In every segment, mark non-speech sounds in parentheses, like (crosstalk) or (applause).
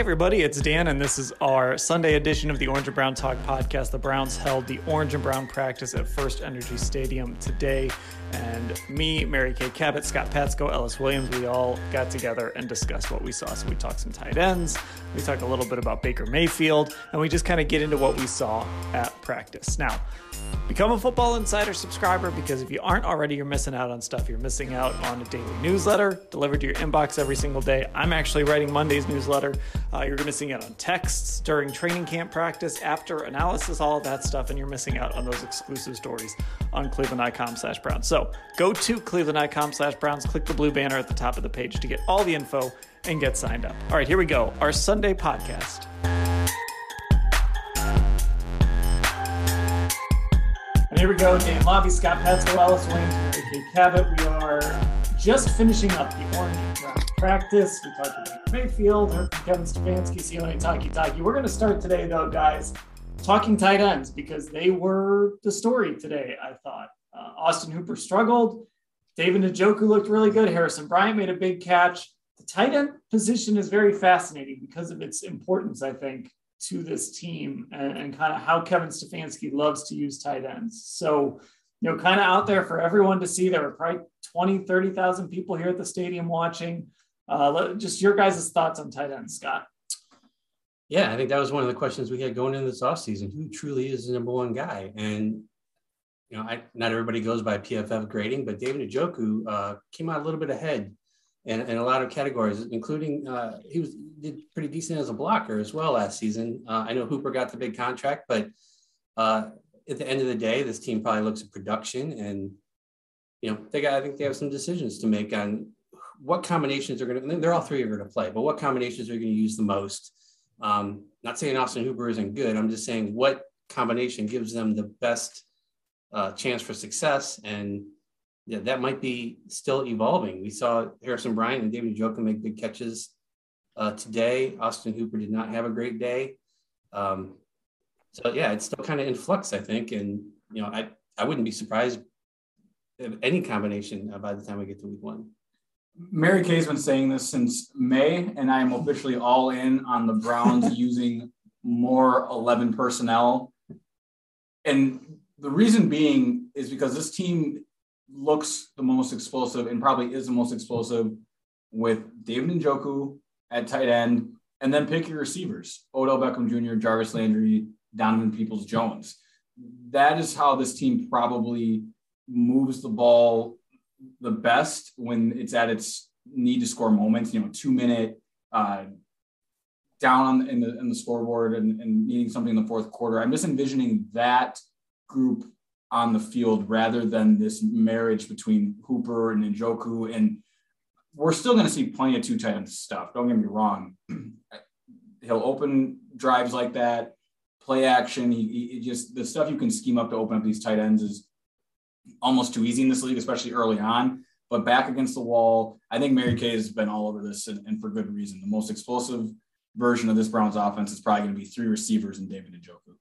Hey everybody, it's Dan, and this is our Sunday edition of the Orange and Brown Talk podcast. The Browns held the Orange and Brown practice at First Energy Stadium today, and me, Mary Kay Cabot, Scott Patsko, Ellis Williams, we all got together and discussed what we saw. So we talked some tight ends, we talked a little bit about Baker Mayfield, and we just kind of get into what we saw at practice. Now, Become a Football Insider subscriber because if you aren't already, you're missing out on stuff. You're missing out on a daily newsletter delivered to your inbox every single day. I'm actually writing Monday's newsletter. Uh, you're gonna be missing out on texts during training camp practice, after analysis, all that stuff, and you're missing out on those exclusive stories on cleveland.com slash browns. So go to cleveland.com slash browns, click the blue banner at the top of the page to get all the info and get signed up. All right, here we go. Our Sunday podcast. And here we go. Dan Labbe, Scott Patsko, Ellis Williams, Mary Cabot. We are just finishing up the orange round practice. We talked about Mayfield, heard from Kevin Stefanski, Sione Takitaki. We're going to start today, though, guys, talking tight ends because they were the story today, I thought. Uh, Austin Hooper struggled. David Njoku looked really good. Harrison Bryant made a big catch. The tight end position is very fascinating because of its importance, I think, to this team and, and kind of how Kevin Stefanski loves to use tight ends. So, you know, kind of out there for everyone to see. There were probably 20, 30,000 people here at the stadium watching. Uh, just your guys' thoughts on tight ends, Scott. Yeah, I think that was one of the questions we had going into this offseason. Who truly is the number one guy? And, you know, I, not everybody goes by PFF grading, but David Njoku uh, came out a little bit ahead in, in a lot of categories, including uh, he was did pretty decent as a blocker as well last season. Uh, I know Hooper got the big contract, but uh, at the end of the day, this team probably looks at production, and you know they got. I think they have some decisions to make on what combinations are going to. They're all three are going to play, but what combinations are going to use the most? Um, not saying Austin Hooper isn't good. I'm just saying what combination gives them the best uh, chance for success and yeah, that might be still evolving. We saw Harrison Bryant and David Njoku make big catches uh, today. Austin Hooper did not have a great day. Um, so yeah, it's still kind of in flux, I think. And you know, I I wouldn't be surprised if any combination uh, by the time we get to week one. Mary Kay's been saying this since May, and I am officially all in on the Browns (laughs) using more 11 personnel. And the reason being is because this team looks the most explosive and probably is the most explosive with David Njoku at tight end, and then pick your receivers: Odell Beckham Jr., Jarvis Landry, Donovan Peoples Jones. That is how this team probably moves the ball the best when it's at its need to score moments. You know, two minute uh, down in the in the scoreboard and, and needing something in the fourth quarter. I'm just envisioning that group on the field rather than this marriage between Hooper and Njoku. And we're still going to see plenty of two tight end stuff. Don't get me wrong. (clears throat) He'll open drives like that, play action. He, he, just the stuff you can scheme up to open up these tight ends is almost too easy in this league, especially early on. But back against the wall, I think Mary Kay has been all over this and, and for good reason. The most explosive version of this Browns offense is probably going to be three receivers and David Njoku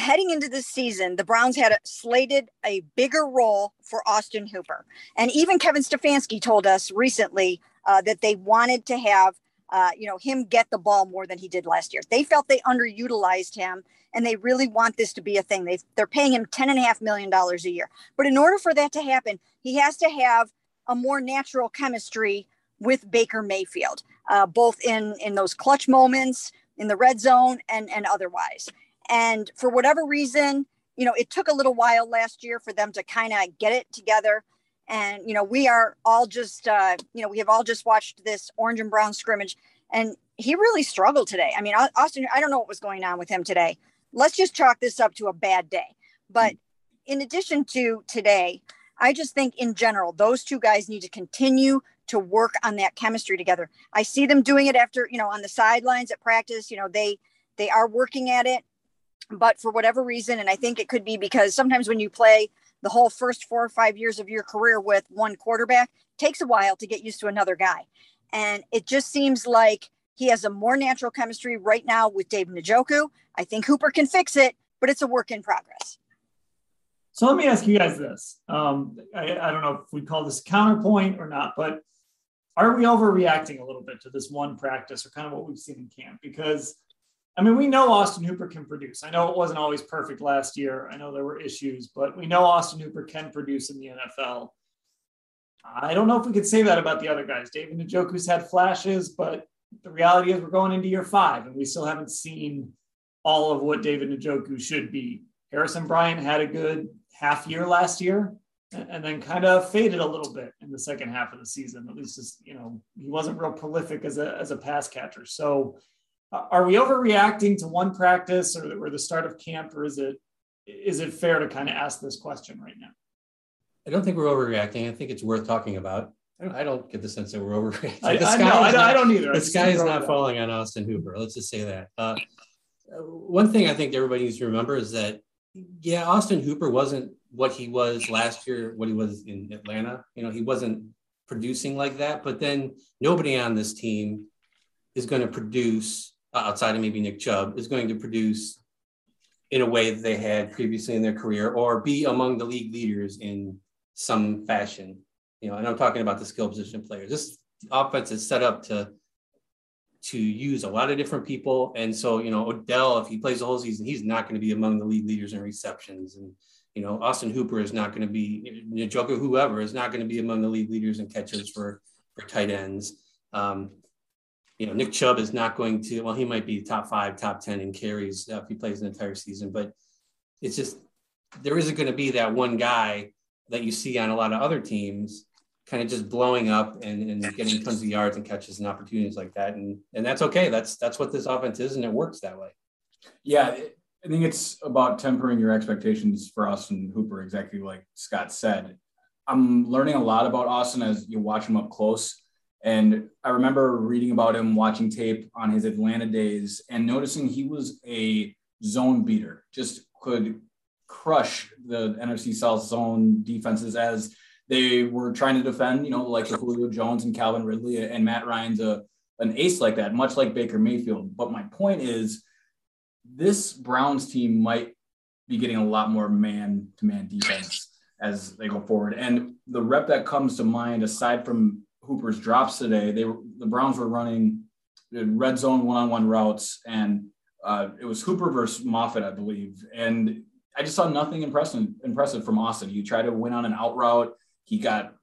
heading into the season, the Browns had a, slated a bigger role for Austin Hooper. And even Kevin Stefanski told us recently uh, that they wanted to have, uh, you know, him get the ball more than he did last year. They felt they underutilized him and they really want this to be a thing. they they're paying him $10.5 million a year. But in order for that to happen, he has to have a more natural chemistry with Baker Mayfield, uh, both in, in those clutch moments, in the red zone, and, and otherwise. And for whatever reason, you know, it took a little while last year for them to kind of get it together. And, you know, we are all just, uh, you know, we have all just watched this orange and brown scrimmage and he really struggled today. I mean, Austin, I don't know what was going on with him today. Let's just chalk this up to a bad day. But in addition to today, I just think in general, those two guys need to continue to work on that chemistry together. I see them doing it after, you know, on the sidelines at practice, you know, they they are working at it, but for whatever reason, and I think it could be because sometimes when you play the whole first four or five years of your career with one quarterback, takes a while to get used to another guy. And it just seems like he has a more natural chemistry right now with Dave Njoku. I think Hooper can fix it, but it's a work in progress. So let me ask you guys this. Um, I, I, don't know if we call this counterpoint or not, but are we overreacting a little bit to this one practice or kind of what we've seen in camp? Because, I mean, we know Austin Hooper can produce. I know it wasn't always perfect last year. I know there were issues, but we know Austin Hooper can produce in the NFL. I don't know if we could say that about the other guys. David Njoku's had flashes, but the reality is we're going into year five and we still haven't seen all of what David Njoku should be. Harrison Bryant had a good half year last year and then kind of faded a little bit in the second half of the season. At least, as, you know, he wasn't real prolific as a, as a pass catcher. So are we overreacting to one practice or, or the start of camp, or is it, is it fair to kind of ask this question right now? I don't think we're overreacting. I think it's worth talking about. I don't, get the sense that we're overreacting. I, the I, know, I, not, I, don't either. The sky is not falling on Austin Hooper. Let's just say that. Uh, one thing I think everybody needs to remember is that, yeah, Austin Hooper wasn't what he was last year, what he was in Atlanta. You know, he wasn't producing like that. But then nobody on this team is going to produce uh, outside of maybe Nick Chubb is going to produce in a way that they had previously in their career or be among the league leaders in some fashion. You know, and I'm talking about the skill position players. This offense is set up to to use a lot of different people. And so, you know, Odell, if he plays the whole season, he's not going to be among the league leaders in receptions. And, you know, Austin Hooper is not going to be, Njoku, whoever, is not going to be among the league leaders in catches for, for tight ends. Um, you know, Nick Chubb is not going to, well, he might be top five, top 10 in carries uh, if he plays an entire season, but it's just, there isn't going to be that one guy that you see on a lot of other teams kind of just blowing up and, and getting tons of yards and catches and opportunities like that. And and that's okay. That's that's what this offense is, and it works that way. Yeah, I think it's about tempering your expectations for Austin Hooper, exactly like Scott said. I'm learning a lot about Austin as you watch him up close. And I remember reading about him, watching tape on his Atlanta days, and noticing he was a zone beater, just could crush the NFC South zone defenses as they were trying to defend, you know, like the Julio Jones and Calvin Ridley and Matt Ryan's a, an ace like that, much like Baker Mayfield. But my point is, this Browns team might be getting a lot more man to man defense as they go forward. And the rep that comes to mind, aside from Hooper's drops today, they were, the Browns were running red zone one on one routes, and uh, it was Hooper versus Moffitt, I believe. And I just saw nothing impressive impressive from Austin. He tried to win on an out route. He got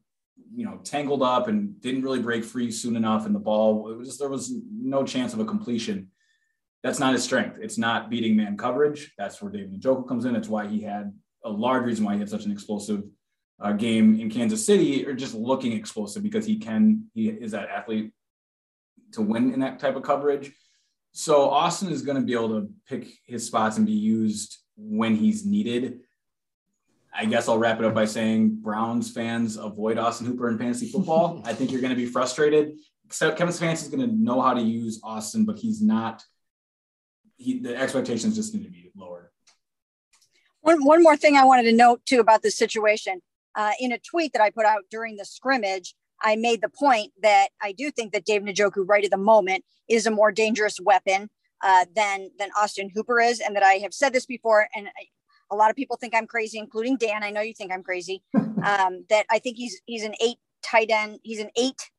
you know tangled up and didn't really break free soon enough in the ball. It was just, there was no chance of a completion. That's not his strength. It's not beating man coverage. That's where David Njoku comes in. It's why he had a large reason why he had such an explosive uh, game in Kansas City, or just looking explosive because he can. He is that athlete to win in that type of coverage. So Austin is going to be able to pick his spots and be used when he's needed. I guess I'll wrap it up by saying Browns fans avoid Austin Hooper in fantasy football. (laughs) I think you're going to be frustrated. Except Kevin Stefanski is going to know how to use Austin, but he's not. He, the expectations just need to be lowered. One, one more thing I wanted to note too about this situation. Uh, in a tweet that I put out during the scrimmage, I made the point that I do think that Dave Njoku, right at the moment, is a more dangerous weapon uh, than than Austin Hooper is, and that I have said this before, and I, a lot of people think I'm crazy, including Dan. I know you think I'm crazy. (laughs) Um, that I think he's he's an eight tight end. He's an eight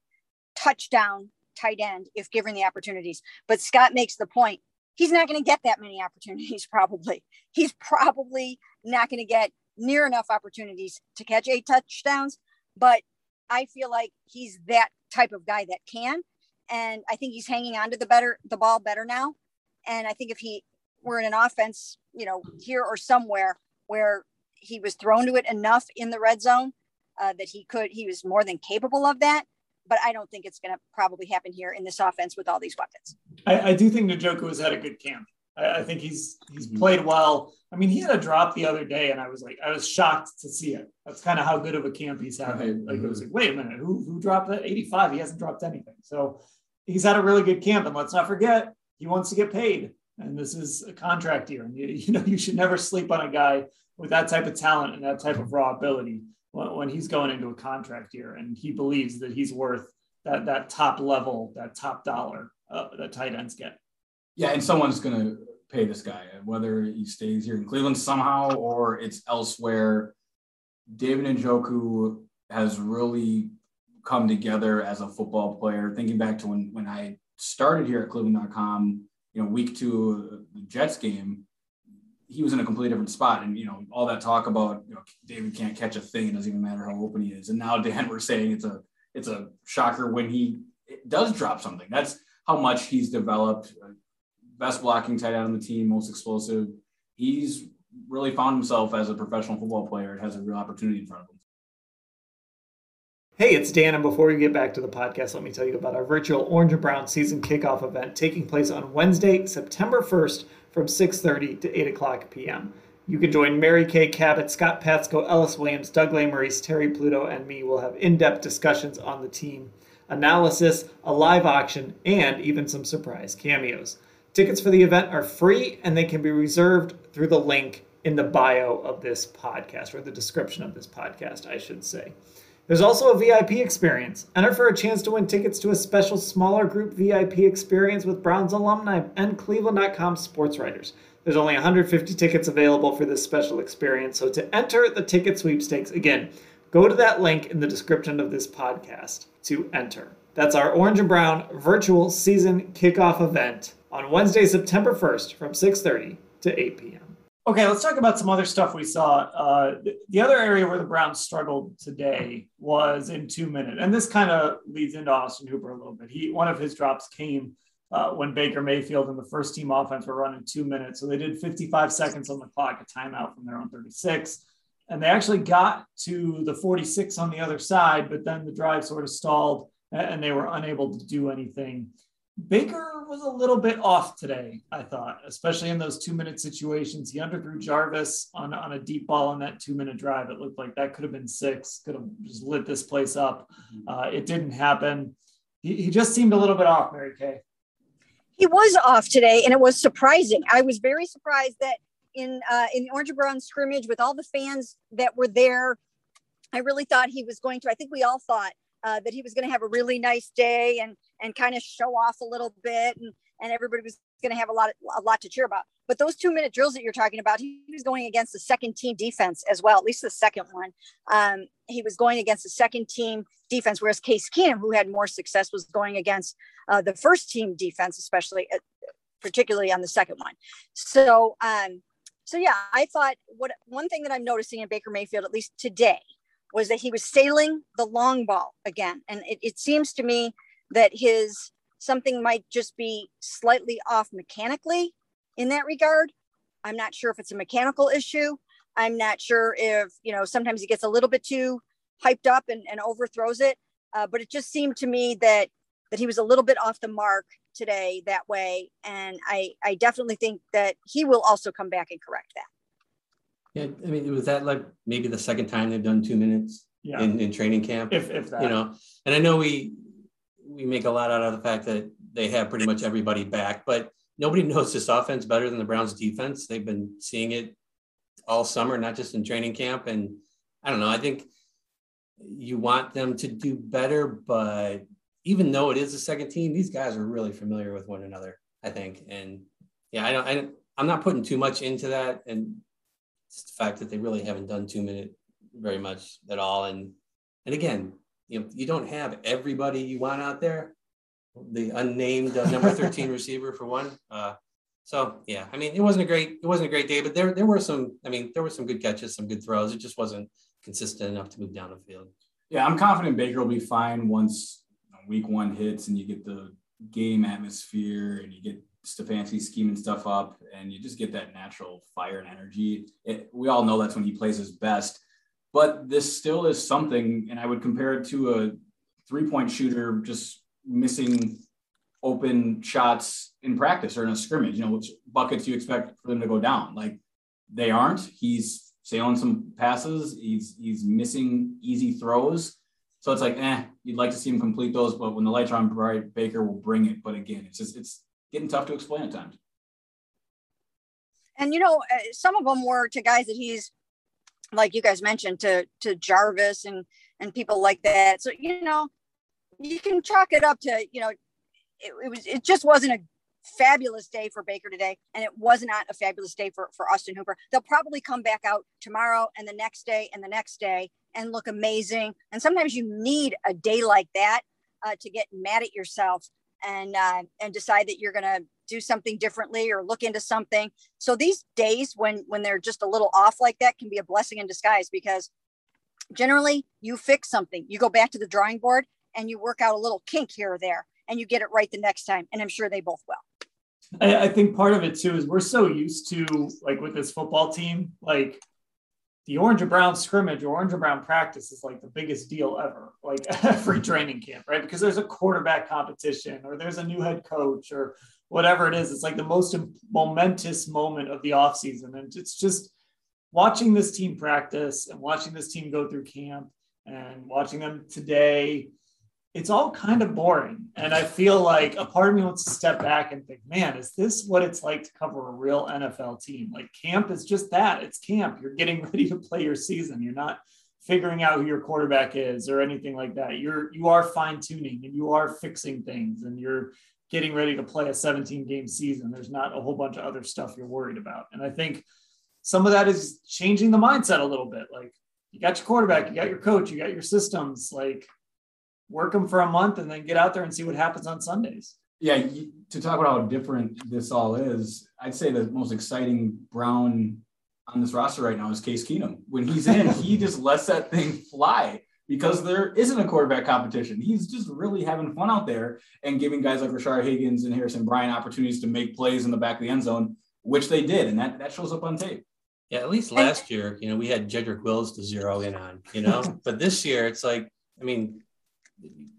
touchdown tight end if given the opportunities. But Scott makes the point. He's not going to get that many opportunities. (laughs) Probably he's probably not going to get near enough opportunities to catch eight touchdowns. But I feel like he's that type of guy that can, and I think he's hanging on to the better the ball better now. And I think if he were in an offense, you know, here or somewhere where he was thrown to it enough in the red zone uh, that he could, he was more than capable of that. But I don't think it's going to probably happen here in this offense with all these weapons. I, I do think Njoku has had a good camp. I, I think he's he's mm-hmm. played well. I mean, he had a drop the other day, and I was like, I was shocked to see it. That's kind of how good of a camp he's having. Right. Like, it was like, wait a minute, who who dropped that 85? He hasn't dropped anything. So he's had a really good camp, and let's not forget, he wants to get paid, and this is a contract year. And you, you know, (laughs) you should never sleep on a guy with that type of talent and that type of raw ability when, when he's going into a contract year, and he believes that he's worth that that top level, that top dollar uh, that tight ends get. Yeah, and someone's going to pay this guy, whether he stays here in Cleveland somehow or it's elsewhere. David Njoku has really come together as a football player. Thinking back to when when I started here at Cleveland.com, you know, week two the Jets game, he was in a completely different spot. And you know, all that talk about you know David can't catch a thing, it doesn't even matter how open he is. And now Dan, (laughs) we're saying it's a it's a shocker when he does drop something. That's how much he's developed best blocking tight end on the team, most explosive. He's really found himself as a professional football player and has a real opportunity in front of him. Hey, it's Dan, and before we get back to the podcast, let me tell you about our virtual Orange and Brown season kickoff event taking place on Wednesday, September 1st from 6.30 to 8 o'clock p.m. You can join Mary Kay Cabot, Scott Patsko, Ellis Williams, Doug Lesmerises, Terry Pluto, and me. We'll have in-depth discussions on the team, analysis, a live auction, and even some surprise cameos. Tickets for the event are free and they can be reserved through the link in the bio of this podcast, or the description of this podcast, I should say. There's also a VIP experience. Enter for a chance to win tickets to a special smaller group VIP experience with Browns alumni and Cleveland.com sports writers. There's only 150 tickets available for this special experience, so to enter the ticket sweepstakes, again, go to that link in the description of this podcast to enter. That's our Orange and Brown virtual season kickoff event on Wednesday, September 1st from 6:30 to 8 p.m. Okay, let's talk about some other stuff we saw. Uh, the other area where the Browns struggled today was in two minute, and this kind of leads into Austin Hooper a little bit. He one of his drops came uh, when Baker Mayfield and the first team offense were running two minutes, so they did 55 seconds on the clock, a timeout from their own 36, and they actually got to the 46 on the other side, but then the drive sort of stalled, and they were unable to do anything. Baker was a little bit off today, I thought, especially in those two minute situations. He underthrew Jarvis on, on a deep ball on that two minute drive. It looked like that could have been six, could have just lit this place up. Mm-hmm. Uh, it didn't happen. He, he just seemed a little bit off, Mary Kay. He was off today, and it was surprising. I was very surprised that in uh, in the Orange and Brown scrimmage with all the fans that were there, I really thought he was going to. I think we all thought uh, that he was going to have a really nice day and and kind of show off a little bit and and everybody was going to have a lot a lot to cheer about. But those two minute drills that you're talking about, he was going against the second team defense as well, at least the second one. Um, he was going against the second team defense, whereas Case Keenum, who had more success, was going against uh, the first team defense, especially uh, particularly on the second one. So, um, so yeah, I thought what one thing that I'm noticing in Baker Mayfield, at least today, was that he was sailing the long ball again. And it, it seems to me that his something might just be slightly off mechanically in that regard. I'm not sure if it's a mechanical issue. I'm not sure if, you know, sometimes he gets a little bit too hyped up and, and overthrows it. Uh, but it just seemed to me that that he was a little bit off the mark today that way. And I, I definitely think that he will also come back and correct that. Yeah, I mean, was that like maybe the second time they've done two minutes yeah. in, in training camp? If, if that. You know, and I know we we make a lot out of the fact that they have pretty much everybody back, but nobody (laughs) knows this offense better than the Browns defense. They've been seeing it all summer, not just in training camp. And I don't know, I think you want them to do better, but even though it is a second team, these guys are really familiar with one another, I think. And yeah, I don't, I, I'm not putting too much into that. And the fact that they really haven't done two minute very much at all. And and again, you know, you don't have everybody you want out there. The unnamed uh, number 13 (laughs) receiver for one. Uh, so yeah, I mean, it wasn't a great it wasn't a great day, but there there were some. I mean, there were some good catches, some good throws. It just wasn't consistent enough to move down the field. Yeah, I'm confident Baker will be fine once week one hits and you get the game atmosphere and you get Stefanski scheming stuff up, and you just get that natural fire and energy. It, we all know that's when he plays his best, but this still is something, and I would compare it to a three point shooter just missing open shots in practice or in a scrimmage. You know, which buckets you expect for them to go down. Like they aren't. He's sailing some passes. He's he's missing easy throws. So it's like, eh, you'd like to see him complete those, but when the lights are on bright, Baker will bring it. But again, it's just it's getting tough to explain at times. And you know, uh, some of them were to guys that he's like you guys mentioned to to Jarvis and and people like that. So you know, you can chalk it up to you know, it, it was it just wasn't a fabulous day for Baker today, and it was not a fabulous day for for Austin Hooper. They'll probably come back out tomorrow and the next day and the next day and look amazing. And sometimes you need a day like that uh, to get mad at yourself and uh, and decide that you're going to do something differently or look into something. So these days when when they're just a little off like that can be a blessing in disguise because generally you fix something, you go back to the drawing board and you work out a little kink here or there and you get it right the next time. And I'm sure they both will. I, I think part of it too is we're so used to like with this football team, like the orange and brown scrimmage or orange and brown practice is like the biggest deal ever, like (laughs) every training camp, right? Because there's a quarterback competition or there's a new head coach or whatever it is. It's like the most momentous moment of the offseason. And it's just watching this team practice and watching this team go through camp and watching them today it's all kind of boring. And I feel like a part of me wants to step back and think, man, is this what it's like to cover a real NFL team? Like camp is just that it's camp. You're getting (laughs) ready to play your season. You're not figuring out who your quarterback is or anything like that. You're you are fine tuning and you are fixing things and you're getting ready to play a 17 game season. There's not a whole bunch of other stuff you're worried about. And I think some of that is changing the mindset a little bit. Like you got your quarterback, you got your coach, you got your systems. Like work them for a month and then get out there and see what happens on Sundays. Yeah, to talk about how different this all is, I'd say the most exciting Brown on this roster right now is Case Keenum. When he's in, (laughs) he just lets that thing fly because there isn't a quarterback competition. He's just really having fun out there and giving guys like Rashard Higgins and Harrison Bryant opportunities to make plays in the back of the end zone, which they did, and that that shows up on tape. Yeah, at least last year, you know, we had Jedrick Wills to zero in on, you know, (laughs) but this year it's like, I mean,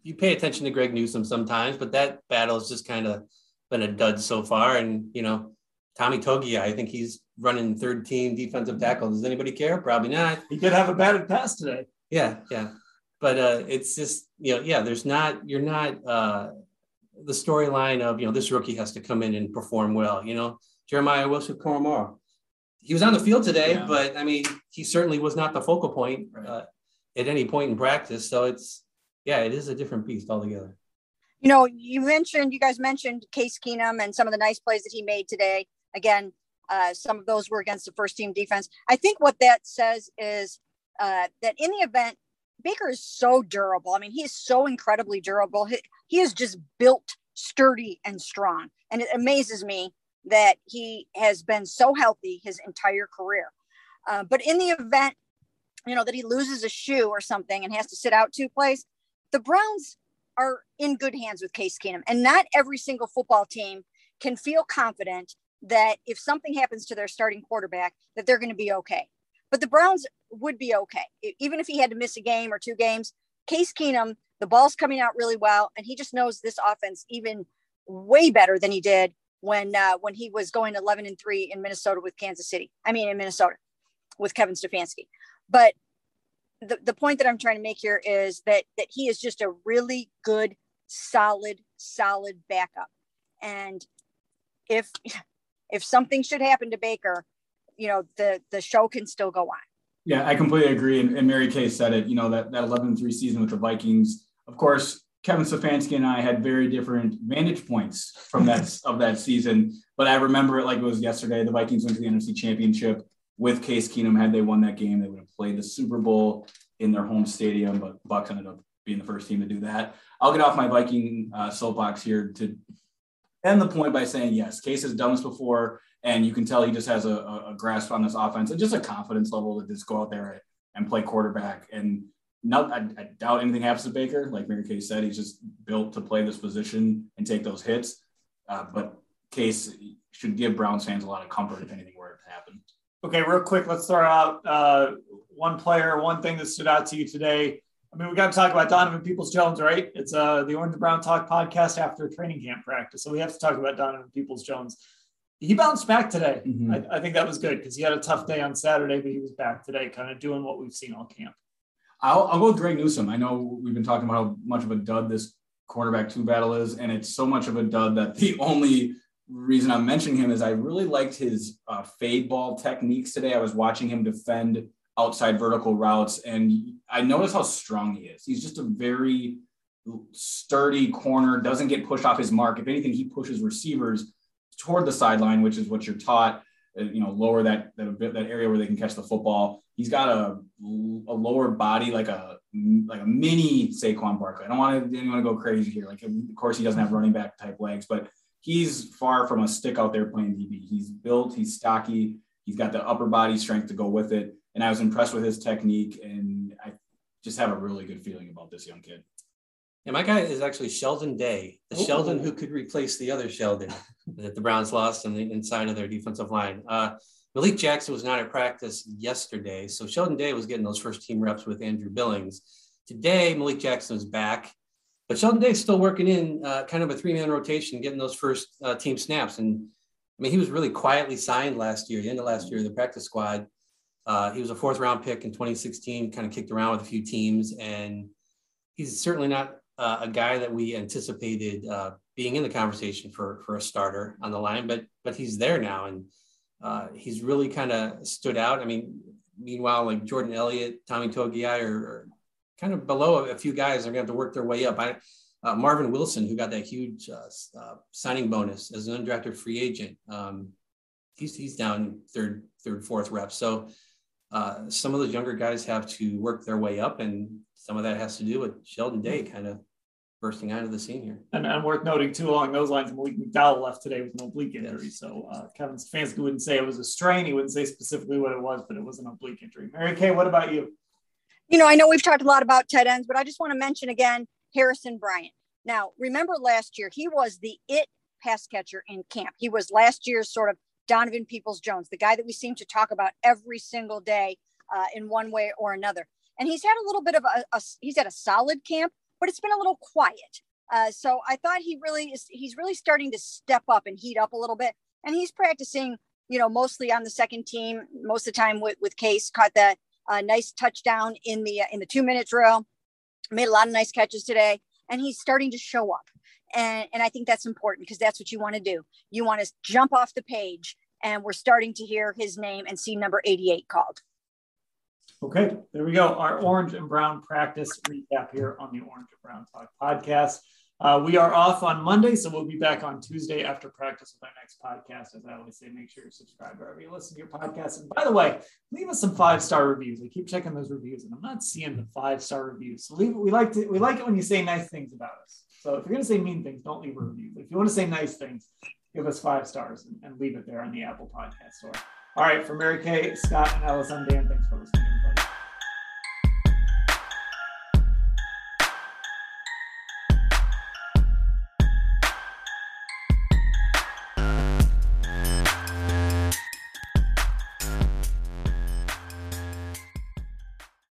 you pay attention to Greg Newsome sometimes, but that battle has just kind of been a dud so far. And you know, Tommy Togiai, I think he's running third team defensive tackle. Does anybody care? Probably not. He did have a batted pass today. Yeah, yeah. But uh, it's just you know, yeah. There's not you're not uh, the storyline of you know this rookie has to come in and perform well. You know, Jeremiah Owusu-Koramoah. He was on the field today, yeah. but I mean, he certainly was not the focal point uh, at any point in practice. So it's yeah, it is a different beast altogether. You know, you mentioned, you guys mentioned Case Keenum and some of the nice plays that he made today. Again, uh, some of those were against the first team defense. I think what that says is uh, that in the event, Baker is so durable. I mean, he is so incredibly durable. He, he is just built sturdy and strong. And it amazes me that he has been so healthy his entire career. Uh, but in the event, you know, that he loses a shoe or something and has to sit out two plays, the Browns are in good hands with Case Keenum, and not every single football team can feel confident that if something happens to their starting quarterback, that they're going to be okay. But the Browns would be okay, even if he had to miss a game or two games. Case Keenum, the ball's coming out really well, and he just knows this offense even way better than he did when uh, when he was going 11 and three in Minnesota with Kansas City. I mean, in Minnesota with Kevin Stefanski. But the, the point that I'm trying to make here is that that he is just a really good, solid, solid backup. And if if something should happen to Baker, you know, the the show can still go on. Yeah, I completely agree. And, and Mary Kay said it, you know, that, that 11 3 season with the Vikings. Of course, Kevin Stefanski and I had very different vantage points from that of that season. But I remember it like it was yesterday. The Vikings went to the NFC Championship with Case Keenum, had they won that game, they would have played the Super Bowl in their home stadium. But Bucs ended up being the first team to do that. I'll get off my Viking uh, soapbox here to end the point by saying yes, Case has done this before, and you can tell he just has a, a grasp on this offense and just a confidence level to just go out there and play quarterback. And not, I, I doubt anything happens to Baker. Like Mary Kay said, he's just built to play this position and take those hits. Uh, but Case should give Browns fans a lot of comfort if anything were to happen. Okay, real quick, let's throw out uh, one player, one thing that stood out to you today. I mean, we got to talk about Donovan Peoples Jones, right? It's uh, the Orange and Brown Talk podcast after training camp practice. So we have to talk about Donovan Peoples Jones. He bounced back today. Mm-hmm. I, I, think that was good because he had a tough day on Saturday, but he was back today, kind of doing what we've seen all camp. I'll, I'll go with Greg Newsome. I know we've been talking about how much of a dud this quarterback two battle is, and it's so much of a dud that the only reason I'm mentioning him is I really liked his uh, fade ball techniques today. I was watching him defend outside vertical routes. And I noticed how strong he is. He's just a very sturdy corner, doesn't get pushed off his mark. If anything, he pushes receivers toward the sideline, which is what you're taught. Uh, you know, lower that that that area where they can catch the football. He's got a, a lower body like a like a mini Saquon Barkley. I don't want anyone to go crazy here. Like, of course, he doesn't have running back type legs, but he's far from a stick out there playing DB. He's built. He's stocky. He's got the upper body strength to go with it and I was impressed with his technique, and I just have a really good feeling about this young kid. Yeah, my guy is actually Sheldon Day, the Ooh. Sheldon who could replace the other Sheldon that the Browns lost on the inside of their defensive line. Uh, Malik Jackson was not at practice yesterday, so Sheldon Day was getting those first team reps with Andrew Billings. Today, Malik Jackson is back, but Sheldon Day is still working in uh, kind of a three man rotation, getting those first uh, team snaps. And I mean, he was really quietly signed last year, the end of last year, the practice squad. Uh, he was a fourth round pick in 2016, kind of kicked around with a few teams, and he's certainly not uh, a guy that we anticipated uh, being in the conversation for for a starter on the line, but but he's there now, and uh, he's really kind of stood out. I mean, meanwhile, like Jordan Elliott, Tommy Togiai are kind of below a few guys. They're going to have to work their way up. I, uh, Marvin Wilson, who got that huge uh, uh, signing bonus as an undrafted free agent, um, he's he's down third, third, fourth rep. So uh, some of those younger guys have to work their way up, and some of that has to do with Sheldon Day kind of bursting out of the scene here. And, and worth noting too, along those lines, Malik McDowell left today with an oblique injury. Yes. So uh, Kevin Stefanski wouldn't say it was a strain. He wouldn't say specifically what it was, but it was an oblique injury. Mary Kay, what about you? You know, I know we've talked a lot about tight ends, but I just want to mention again Harrison Bryant. Now, remember last year, he was the it pass catcher in camp. He was last year's sort of Donovan Peoples Jones, the guy that we seem to talk about every single day uh, in one way or another. And he's had a little bit of a, a he's had a solid camp, but it's been a little quiet. Uh, so I thought he really is he's really starting to step up and heat up a little bit. And he's practicing, you know, mostly on the second team, most of the time with, with Case. Caught that uh, nice touchdown in the in the two minute drill. Made a lot of nice catches today, and he's starting to show up. And and i think that's important because that's what you want to do. You want to jump off the page and we're starting to hear his name and see number 88 called. Okay there we go. Our orange and brown practice recap here on the orange and brown talk podcast uh, we are off on Monday, so we'll be back on Tuesday after practice with our next podcast. As I always say, make sure you subscribe wherever you listen to your podcast. And by the way, leave us some five star reviews. I keep checking those reviews, and I'm not seeing the five star reviews. So leave. We like to we like it when you say nice things about us. So if you're going to say mean things, don't leave a review. But if you want to say nice things, give us five stars and, and leave it there on the Apple Podcast Store. All right, for Mary Kay, Scott, and Ellis, I'm Dan. Thanks for listening.